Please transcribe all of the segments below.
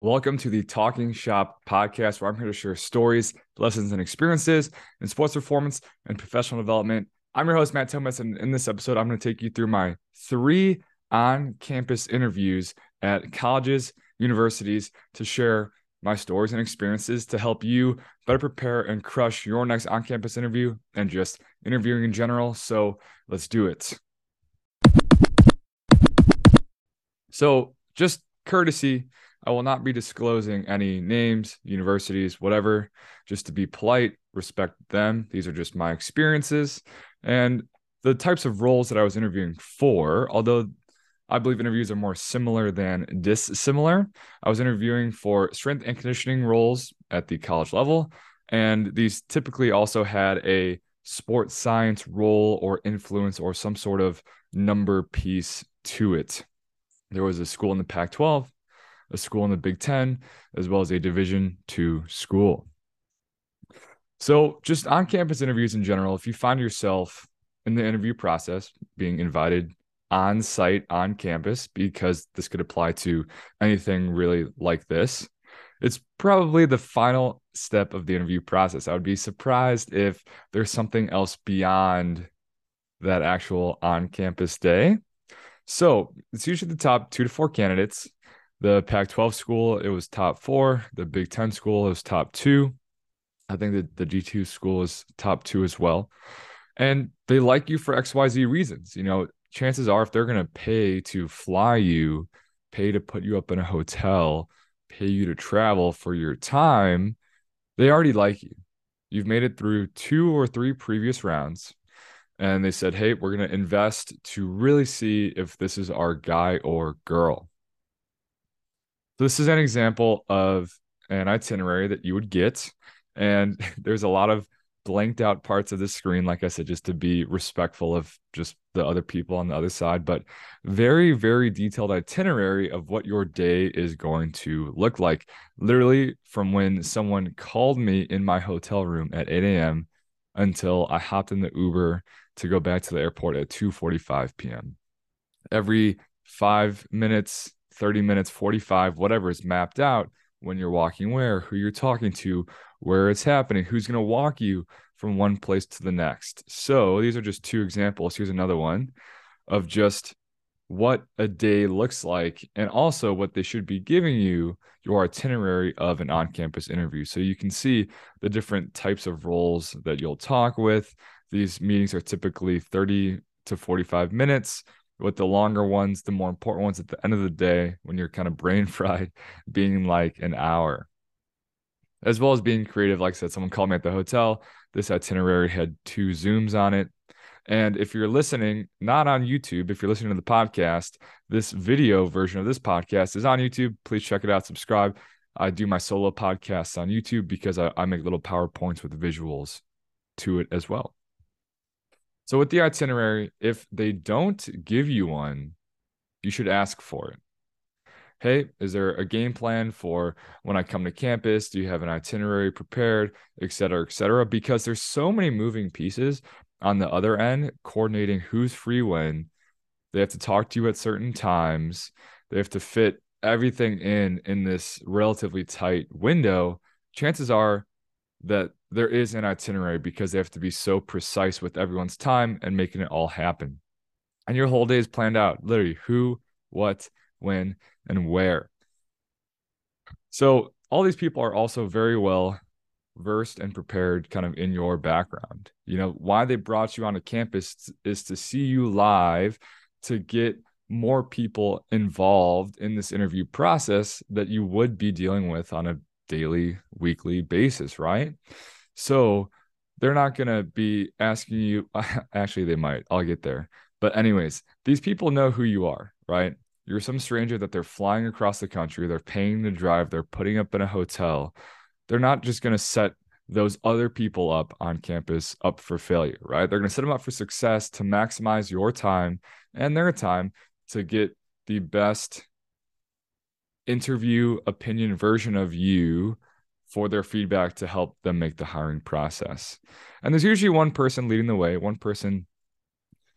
Welcome to the Talking Shop podcast, where I'm here to share stories, lessons, and experiences in sports performance and professional development. I'm your host, Matt Thomas, and in this episode, I'm going to take you through my three on campus interviews at colleges, universities to share my stories and experiences to help you better prepare and crush your next on campus interview and just interviewing in general. So let's do it. So, just courtesy, I will not be disclosing any names, universities, whatever, just to be polite, respect them. These are just my experiences and the types of roles that I was interviewing for. Although I believe interviews are more similar than dissimilar, I was interviewing for strength and conditioning roles at the college level. And these typically also had a sports science role or influence or some sort of number piece to it. There was a school in the Pac 12 a school in the Big Ten, as well as a Division two school. So, just on campus interviews in general, if you find yourself in the interview process being invited on site on campus, because this could apply to anything really like this, it's probably the final step of the interview process. I would be surprised if there's something else beyond that actual on campus day. So, it's usually the top two to four candidates the Pac 12 school, it was top four. The Big Ten school, was top two. I think that the D2 school is top two as well. And they like you for XYZ reasons. You know, chances are if they're going to pay to fly you, pay to put you up in a hotel, pay you to travel for your time, they already like you. You've made it through two or three previous rounds. And they said, hey, we're going to invest to really see if this is our guy or girl. So this is an example of an itinerary that you would get. And there's a lot of blanked out parts of the screen, like I said, just to be respectful of just the other people on the other side, but very, very detailed itinerary of what your day is going to look like. Literally from when someone called me in my hotel room at 8 a.m. until I hopped in the Uber to go back to the airport at 2:45 p.m. Every five minutes, 30 minutes, 45, whatever is mapped out when you're walking where, who you're talking to, where it's happening, who's going to walk you from one place to the next. So these are just two examples. Here's another one of just what a day looks like and also what they should be giving you your itinerary of an on-campus interview so you can see the different types of roles that you'll talk with these meetings are typically 30 to 45 minutes with the longer ones, the more important ones at the end of the day, when you're kind of brain fried, being like an hour. As well as being creative. Like I said, someone called me at the hotel. This itinerary had two Zooms on it. And if you're listening, not on YouTube, if you're listening to the podcast, this video version of this podcast is on YouTube. Please check it out, subscribe. I do my solo podcasts on YouTube because I, I make little PowerPoints with visuals to it as well. So with the itinerary, if they don't give you one, you should ask for it. Hey, is there a game plan for when I come to campus? Do you have an itinerary prepared, et cetera, et cetera? Because there's so many moving pieces on the other end, coordinating who's free when. They have to talk to you at certain times. They have to fit everything in in this relatively tight window. Chances are that there is an itinerary because they have to be so precise with everyone's time and making it all happen. And your whole day is planned out literally who, what, when, and where. So, all these people are also very well versed and prepared kind of in your background. You know, why they brought you onto campus is to see you live to get more people involved in this interview process that you would be dealing with on a daily, weekly basis, right? So they're not going to be asking you. Actually, they might. I'll get there. But, anyways, these people know who you are, right? You're some stranger that they're flying across the country. They're paying to drive. They're putting up in a hotel. They're not just going to set those other people up on campus up for failure, right? They're going to set them up for success to maximize your time and their time to get the best interview opinion version of you for their feedback to help them make the hiring process. And there's usually one person leading the way, one person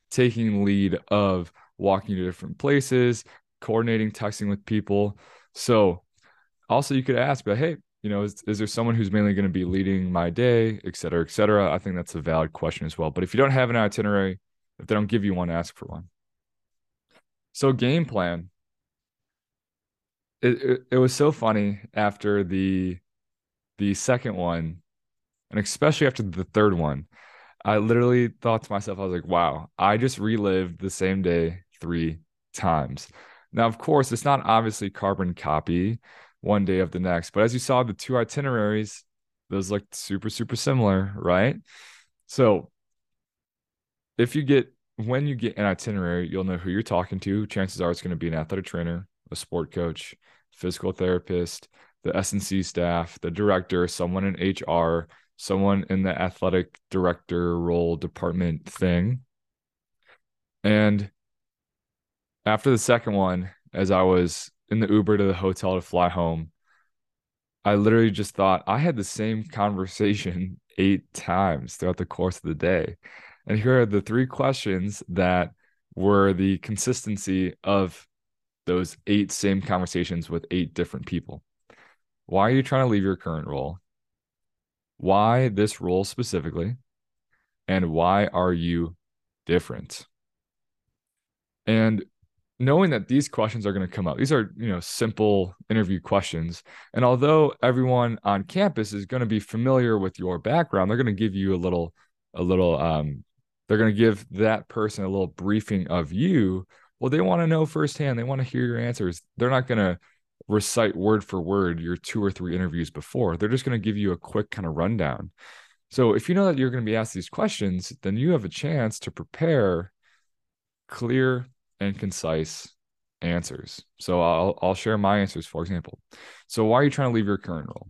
taking lead of walking to different places, coordinating, texting with people. So also you could ask, but hey, you know, is, is there someone who's mainly going to be leading my day, et cetera, et cetera? I think that's a valid question as well. But if you don't have an itinerary, if they don't give you one, ask for one. So game plan. It, it, was so funny after the the second one, and especially after the third one. I literally thought to myself, I was like, wow, I just relived the same day three times. Now, of course, it's not obviously carbon copy one day of the next. But as you saw, the two itineraries, those looked super, super similar, right? So if you get when you get an itinerary, you'll know who you're talking to. Chances are it's going to be an athletic trainer, a sport coach, physical therapist, the S&C staff, the director, someone in HR, someone in the athletic director role department thing. And after the second one, as I was in the Uber to the hotel to fly home, I literally just thought I had the same conversation eight times throughout the course of the day. And here are the three questions that were the consistency of those eight same conversations with eight different people. Why are you trying to leave your current role? Why this role specifically? And why are you different? And knowing that these questions are going to come up these are you know simple interview questions and although everyone on campus is going to be familiar with your background they're going to give you a little a little um they're going to give that person a little briefing of you well they want to know firsthand they want to hear your answers they're not going to recite word for word your two or three interviews before they're just going to give you a quick kind of rundown so if you know that you're going to be asked these questions then you have a chance to prepare clear and concise answers. So I'll I'll share my answers for example. So why are you trying to leave your current role?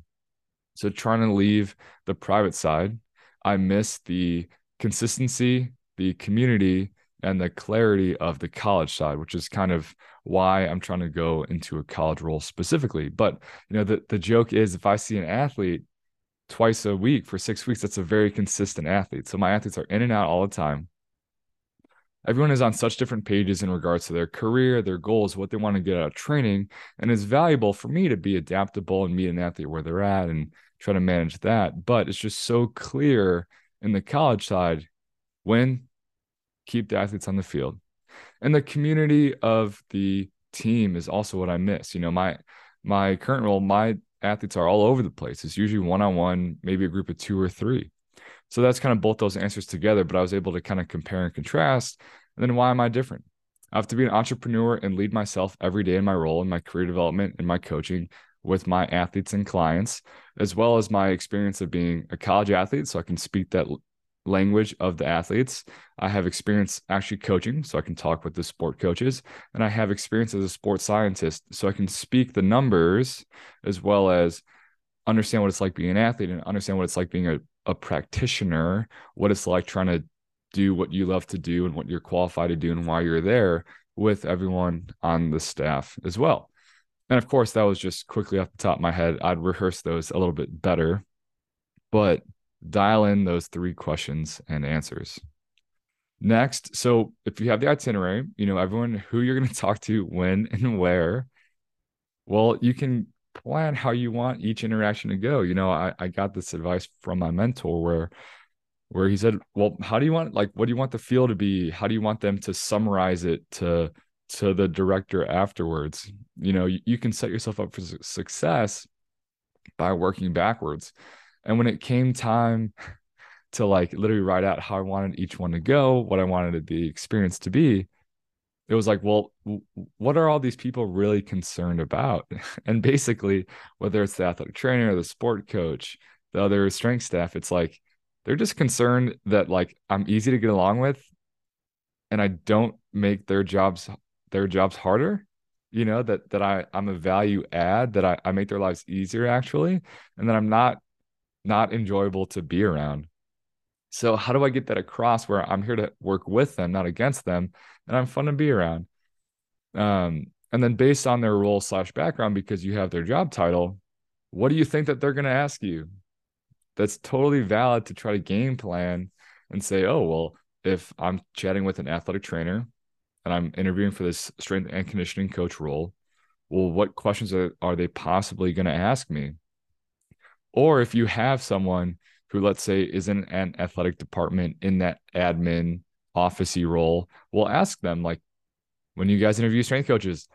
So trying to leave the private side, I miss the consistency, the community and the clarity of the college side, which is kind of why I'm trying to go into a college role specifically. But you know, the the joke is if I see an athlete twice a week for 6 weeks, that's a very consistent athlete. So my athletes are in and out all the time everyone is on such different pages in regards to their career, their goals, what they want to get out of training. And it's valuable for me to be adaptable and meet an athlete where they're at and try to manage that. But it's just so clear in the college side when keep the athletes on the field. And the community of the team is also what I miss. You know, my my current role, my athletes are all over the place. It's usually one on one, maybe a group of two or three. So that's kind of both those answers together, but I was able to kind of compare and contrast. And then why am I different? I have to be an entrepreneur and lead myself every day in my role in my career development and my coaching with my athletes and clients, as well as my experience of being a college athlete. So I can speak that language of the athletes. I have experience actually coaching, so I can talk with the sport coaches. And I have experience as a sports scientist, so I can speak the numbers as well as understand what it's like being an athlete and understand what it's like being a a practitioner, what it's like trying to do what you love to do and what you're qualified to do and why you're there with everyone on the staff as well. And of course, that was just quickly off the top of my head. I'd rehearse those a little bit better, but dial in those three questions and answers. Next, so if you have the itinerary, you know everyone who you're going to talk to, when and where. Well, you can plan how you want each interaction to go. You know, I, I got this advice from my mentor where where he said, Well, how do you want like what do you want the feel to be? How do you want them to summarize it to to the director afterwards? You know, you, you can set yourself up for success by working backwards. And when it came time to like literally write out how I wanted each one to go, what I wanted the experience to be, it was like, well, what are all these people really concerned about? and basically, whether it's the athletic trainer, or the sport coach, the other strength staff, it's like they're just concerned that like I'm easy to get along with and I don't make their jobs their jobs harder. You know, that that I, I'm a value add, that I, I make their lives easier actually, and that I'm not not enjoyable to be around. So how do I get that across where I'm here to work with them, not against them, and I'm fun to be around? Um, and then based on their role slash background, because you have their job title, what do you think that they're going to ask you? That's totally valid to try to game plan and say, oh, well, if I'm chatting with an athletic trainer and I'm interviewing for this strength and conditioning coach role, well, what questions are, are they possibly going to ask me? Or if you have someone who, let's say, is in an athletic department in that admin officey role, we'll ask them, like, when you guys interview strength coaches,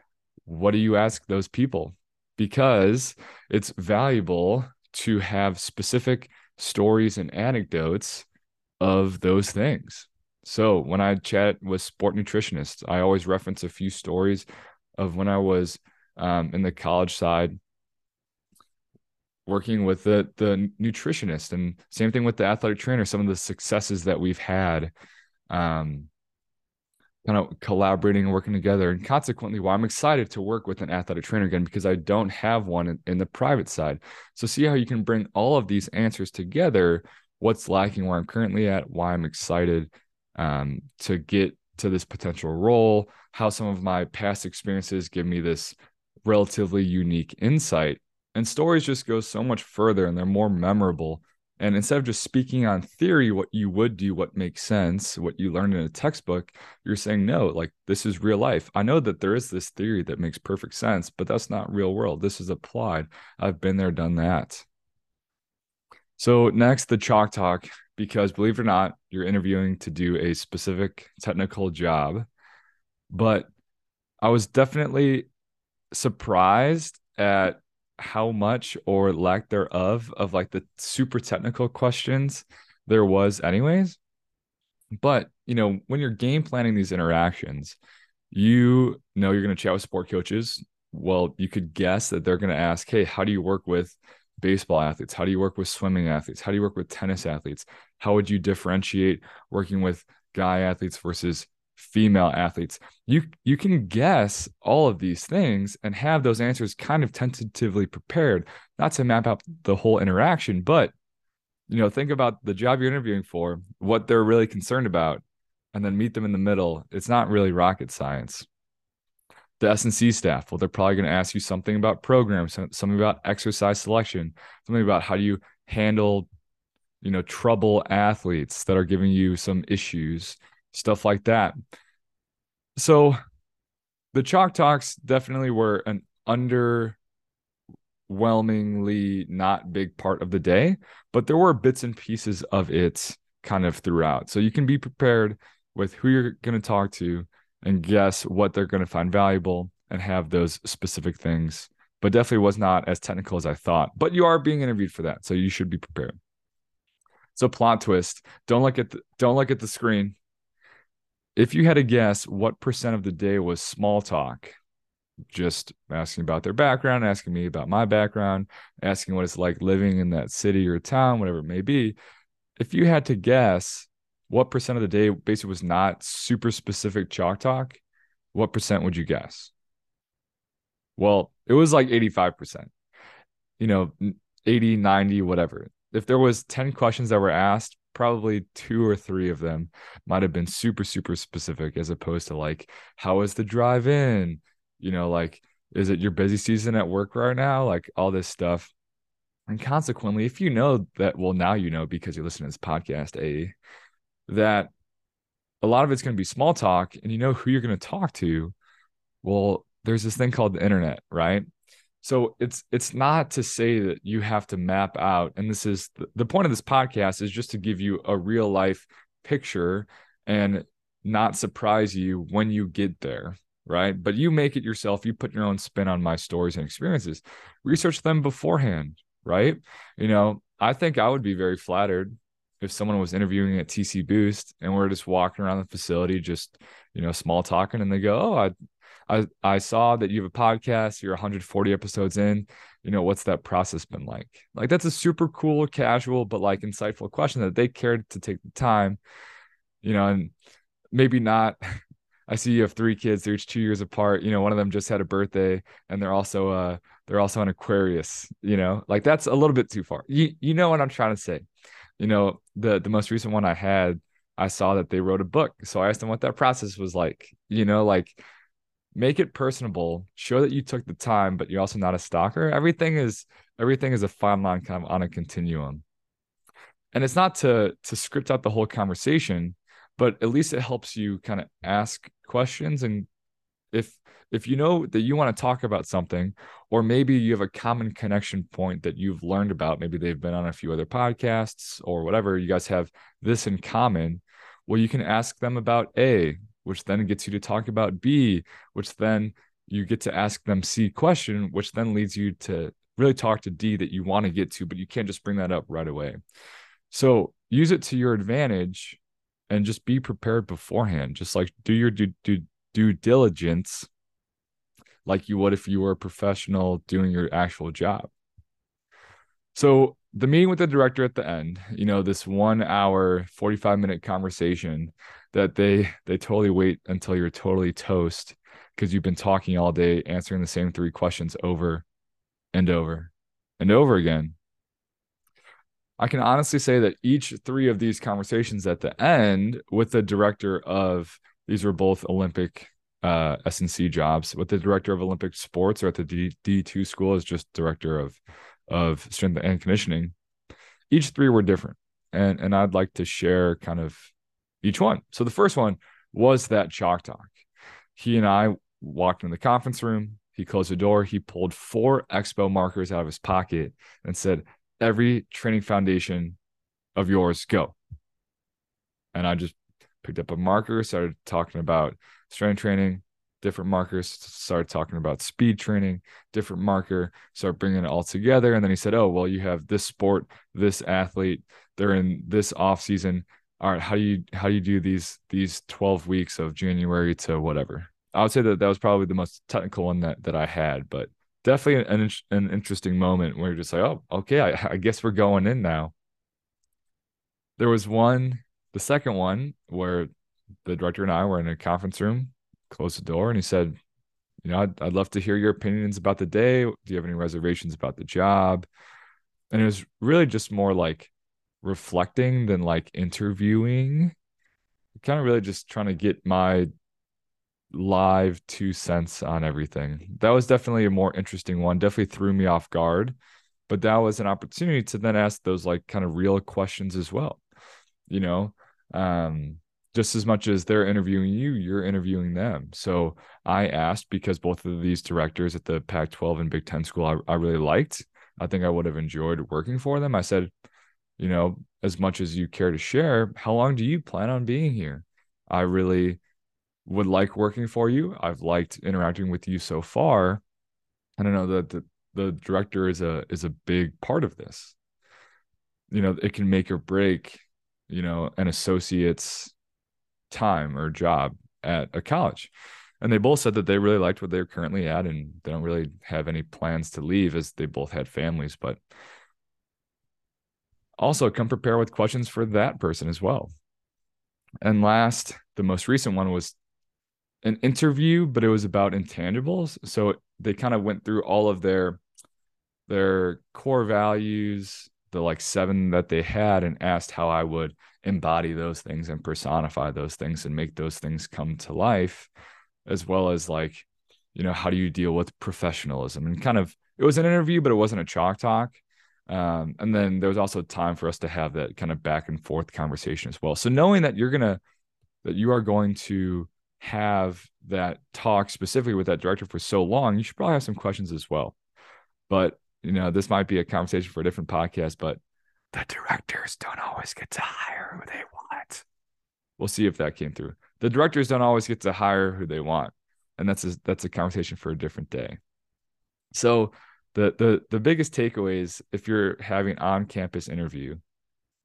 what do you ask those people? Because it's valuable to have specific stories and anecdotes of those things. So when I chat with sport nutritionists, I always reference a few stories of when I was um, in the college side working with the the nutritionist and same thing with the athletic trainer some of the successes that we've had um, kind of collaborating and working together and consequently why i'm excited to work with an athletic trainer again because i don't have one in, in the private side so see how you can bring all of these answers together what's lacking where i'm currently at why i'm excited um, to get to this potential role how some of my past experiences give me this relatively unique insight. And stories just go so much further and they're more memorable. And instead of just speaking on theory, what you would do, what makes sense, what you learned in a textbook, you're saying, no, like this is real life. I know that there is this theory that makes perfect sense, but that's not real world. This is applied. I've been there, done that. So, next, the chalk talk, because believe it or not, you're interviewing to do a specific technical job. But I was definitely surprised at how much or lack thereof of like the super technical questions there was anyways. But you know when you're game planning these interactions you know you're going to chat with sport coaches. Well you could guess that they're going to ask hey how do you work with baseball athletes? How do you work with swimming athletes? How do you work with tennis athletes? How would you differentiate working with guy athletes versus female athletes. You you can guess all of these things and have those answers kind of tentatively prepared, not to map out the whole interaction, but you know, think about the job you're interviewing for, what they're really concerned about, and then meet them in the middle. It's not really rocket science. The S&C staff, well, they're probably going to ask you something about programs, something about exercise selection, something about how do you handle, you know, trouble athletes that are giving you some issues stuff like that. So the Chalk Talks definitely were an underwhelmingly not big part of the day, but there were bits and pieces of it kind of throughout. So you can be prepared with who you're going to talk to and guess what they're going to find valuable and have those specific things. But definitely was not as technical as I thought. But you are being interviewed for that, so you should be prepared. So plot twist: don't look at the, don't look at the screen if you had to guess what percent of the day was small talk, just asking about their background, asking me about my background, asking what it's like living in that city or town, whatever it may be. If you had to guess what percent of the day basically was not super specific chalk talk, what percent would you guess? Well, it was like 85%, you know, 80, 90, whatever. If there was 10 questions that were asked, probably two or three of them might have been super super specific as opposed to like how is the drive in you know like is it your busy season at work right now? Like all this stuff. And consequently if you know that well now you know because you listen to this podcast a that a lot of it's going to be small talk and you know who you're going to talk to well there's this thing called the internet right so it's it's not to say that you have to map out and this is the, point of this podcast is just to give you a real life picture and not surprise you when you get there right? But you make it yourself. You put your own spin on my stories and experiences. Research them beforehand right? You know i think i would be very flattered if someone was interviewing at tc boost and we're just walking around the facility just you know small talking and they go oh i I I saw that you have a podcast. You're 140 episodes in. You know, what's that process been like? Like that's a super cool, casual, but like insightful question that they cared to take the time. You know, and maybe not. I see you have three kids. They're each two years apart. You know, one of them just had a birthday, and they're also uh they're also an Aquarius. You know, like that's a little bit too far. You you know what I'm trying to say. You know, the the most recent one I had, I saw that they wrote a book. So I asked them what that process was like. You know, like make it personable show that you took the time but you're also not a stalker. Everything is everything is a fine line kind of on a continuum. And it's not to to script out the whole conversation but at least it helps you kind of ask questions. And if if you know that you want to talk about something or maybe you have a common connection point that you've learned about maybe they've been on a few other podcasts or whatever you guys have this in common well you can ask them about a which then gets you to talk about b which then you get to ask them c question which then leads you to really talk to d that you want to get to but you can't just bring that up right away so use it to your advantage and just be prepared beforehand just like do your due, due, due diligence like you would if you were a professional doing your actual job. So the meeting with the director at the end, you know, this one hour, 45 minute conversation that they they totally wait until you're totally toast because you've been talking all day, answering the same three questions over and over and over again. I can honestly say that each three of these conversations at the end with the director of these were both Olympic uh, S&C jobs with the director of Olympic sports or at the D, D2 school as just director of of strength and conditioning. Each three were different. And and I'd like to share kind of each one. So the first one was that chalk talk. He and I walked in the conference room. He closed the door. He pulled four expo markers out of his pocket and said, Every training foundation of yours, go. And I just picked up a marker, started talking about strength training, different markers, started talking about speed training, different marker, start bringing it all together. And then he said, Oh, well, you have this sport, this athlete, they're in this off season. All right, how do you how do you do these these 12 weeks of January to whatever? I would say that that was probably the most technical one that that I had, but definitely an an interesting moment where you're just like, oh, okay, I, I guess we're going in now. There was one, the second one, where the director and I were in a conference room, closed the door, and he said, You know, I'd, I'd love to hear your opinions about the day. Do you have any reservations about the job? And it was really just more like reflecting than like interviewing. Kind of really just trying to get my live two cents on everything. That was definitely a more interesting one. Definitely threw me off guard, but that was an opportunity to then ask those like kind of real questions as well. You know, um, just as much as they're interviewing you, you're interviewing them. So I asked because both of these directors at the Pac 12 and Big 10 school I, I really liked. I think I would have enjoyed working for them. I said, you know, as much as you care to share, how long do you plan on being here? I really would like working for you. I've liked interacting with you so far. And I know that the, the director is a is a big part of this. You know, it can make or break, you know, an associate's time or job at a college. And they both said that they really liked what they're currently at and they don't really have any plans to leave as they both had families. But also come prepare with questions for that person as well. And last, the most recent one was an interview, but it was about intangibles. So they kind of went through all of their their core values, the like seven that they had, and asked how I would embody those things and personify those things and make those things come to life as well as like you know how do you deal with professionalism and kind of it was an interview but it wasn't a chalk talk um, and then there was also time for us to have that kind of back and forth conversation as well so knowing that you're gonna that you are going to have that talk specifically with that director for so long you should probably have some questions as well but you know this might be a conversation for a different podcast but the directors don't always get to hire who they want. We'll see if that came through. The directors don't always get to hire who they want, and that's a, that's a conversation for a different day. So the the the biggest takeaways if you're having on campus interview,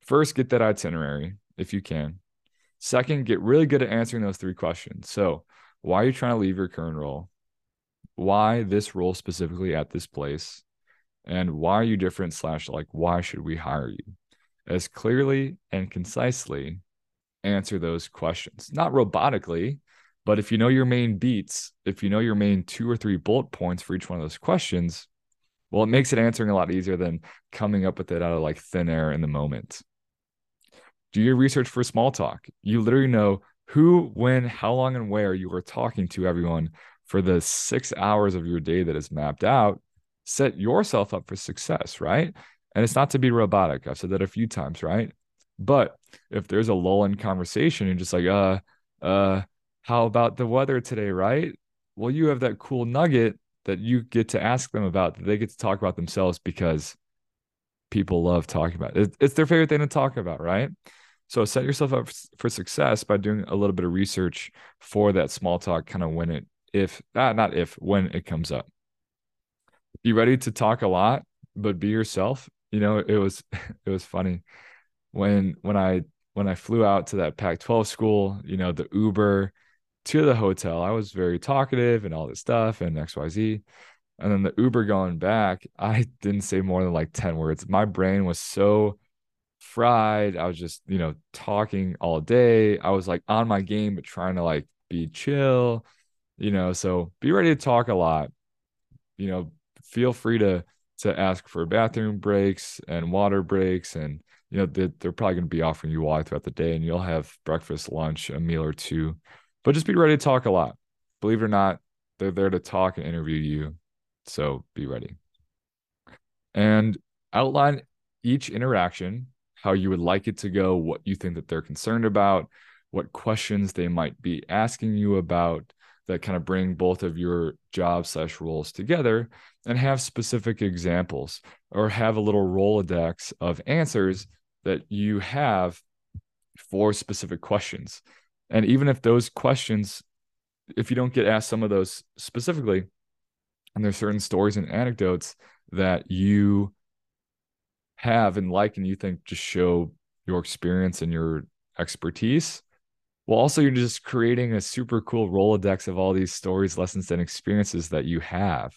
first get that itinerary if you can. Second, get really good at answering those three questions. So, why are you trying to leave your current role? Why this role specifically at this place? and why are you different slash like why should we hire you as clearly and concisely answer those questions not robotically but if you know your main beats if you know your main two or three bullet points for each one of those questions well it makes it answering a lot easier than coming up with it out of like thin air in the moment do your research for small talk you literally know who when how long and where you are talking to everyone for the six hours of your day that is mapped out set yourself up for success, right? And it's not to be robotic. I've said that a few times, right? But if there's a lull in conversation, you're just like, uh, uh, how about the weather today, right? well, you have that cool nugget that you get to ask them about that they get to talk about themselves because people love talking about it. It's their favorite thing to talk about, right? So set yourself up for success by doing a little bit of research for that small talk kind of when it if not not if when it comes up. Be ready to talk a lot, but be yourself. You know, it was it was funny when when I when I flew out to that Pac-12 school, you know, the Uber to the hotel, I was very talkative and all this stuff and XYZ. And then the Uber going back, I didn't say more than like 10 words. My brain was so fried. I was just, you know, talking all day. I was like on my game, but trying to like be chill, you know. So be ready to talk a lot. You know, feel free to to ask for bathroom breaks and water breaks and you know they, they're probably going to be offering you water throughout the day and you'll have breakfast lunch a meal or two but just be ready to talk a lot believe it or not they're there to talk and interview you so be ready. And outline each interaction, how you would like it to go, what you think that they're concerned about, what questions they might be asking you about that kind of bring both of your job slash roles together and have specific examples or have a little Rolodex of answers that you have for specific questions. And even if those questions, if you don't get asked some of those specifically, and there's certain stories and anecdotes that you have and like and you think just show your experience and your expertise well also you're just creating a super cool rolodex of all these stories lessons and experiences that you have.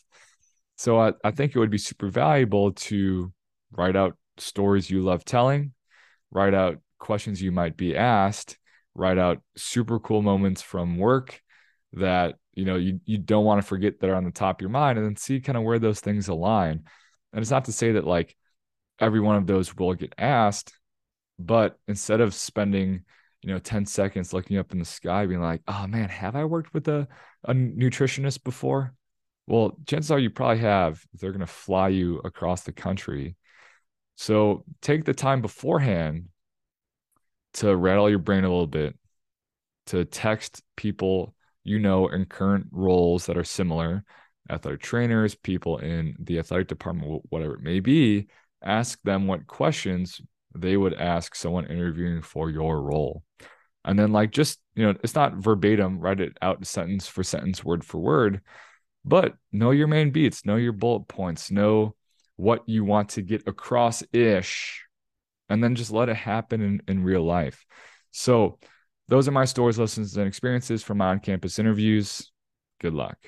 So I, I think it would be super valuable to write out stories you love telling write out questions you might be asked write out super cool moments from work that you know you, you don't want to forget that are on the top of your mind and then see kind of where those things align. And it's not to say that like every one of those will get asked but instead of spending you know 10 seconds looking up in the sky being like oh man have i worked with a, a nutritionist before? Well chances are you probably have. They're going to fly you across the country. So take the time beforehand to rattle your brain a little bit to text people you know in current roles that are similar athletic trainers people in the athletic department whatever it may be ask them what questions they would ask someone interviewing for your role. And then like just you know it's not verbatim write it out sentence for sentence word for word but know your main beats know your bullet points know what you want to get across ish and then just let it happen in, in real life so those are my stories, lessons, and experiences from my on campus interviews. Good luck.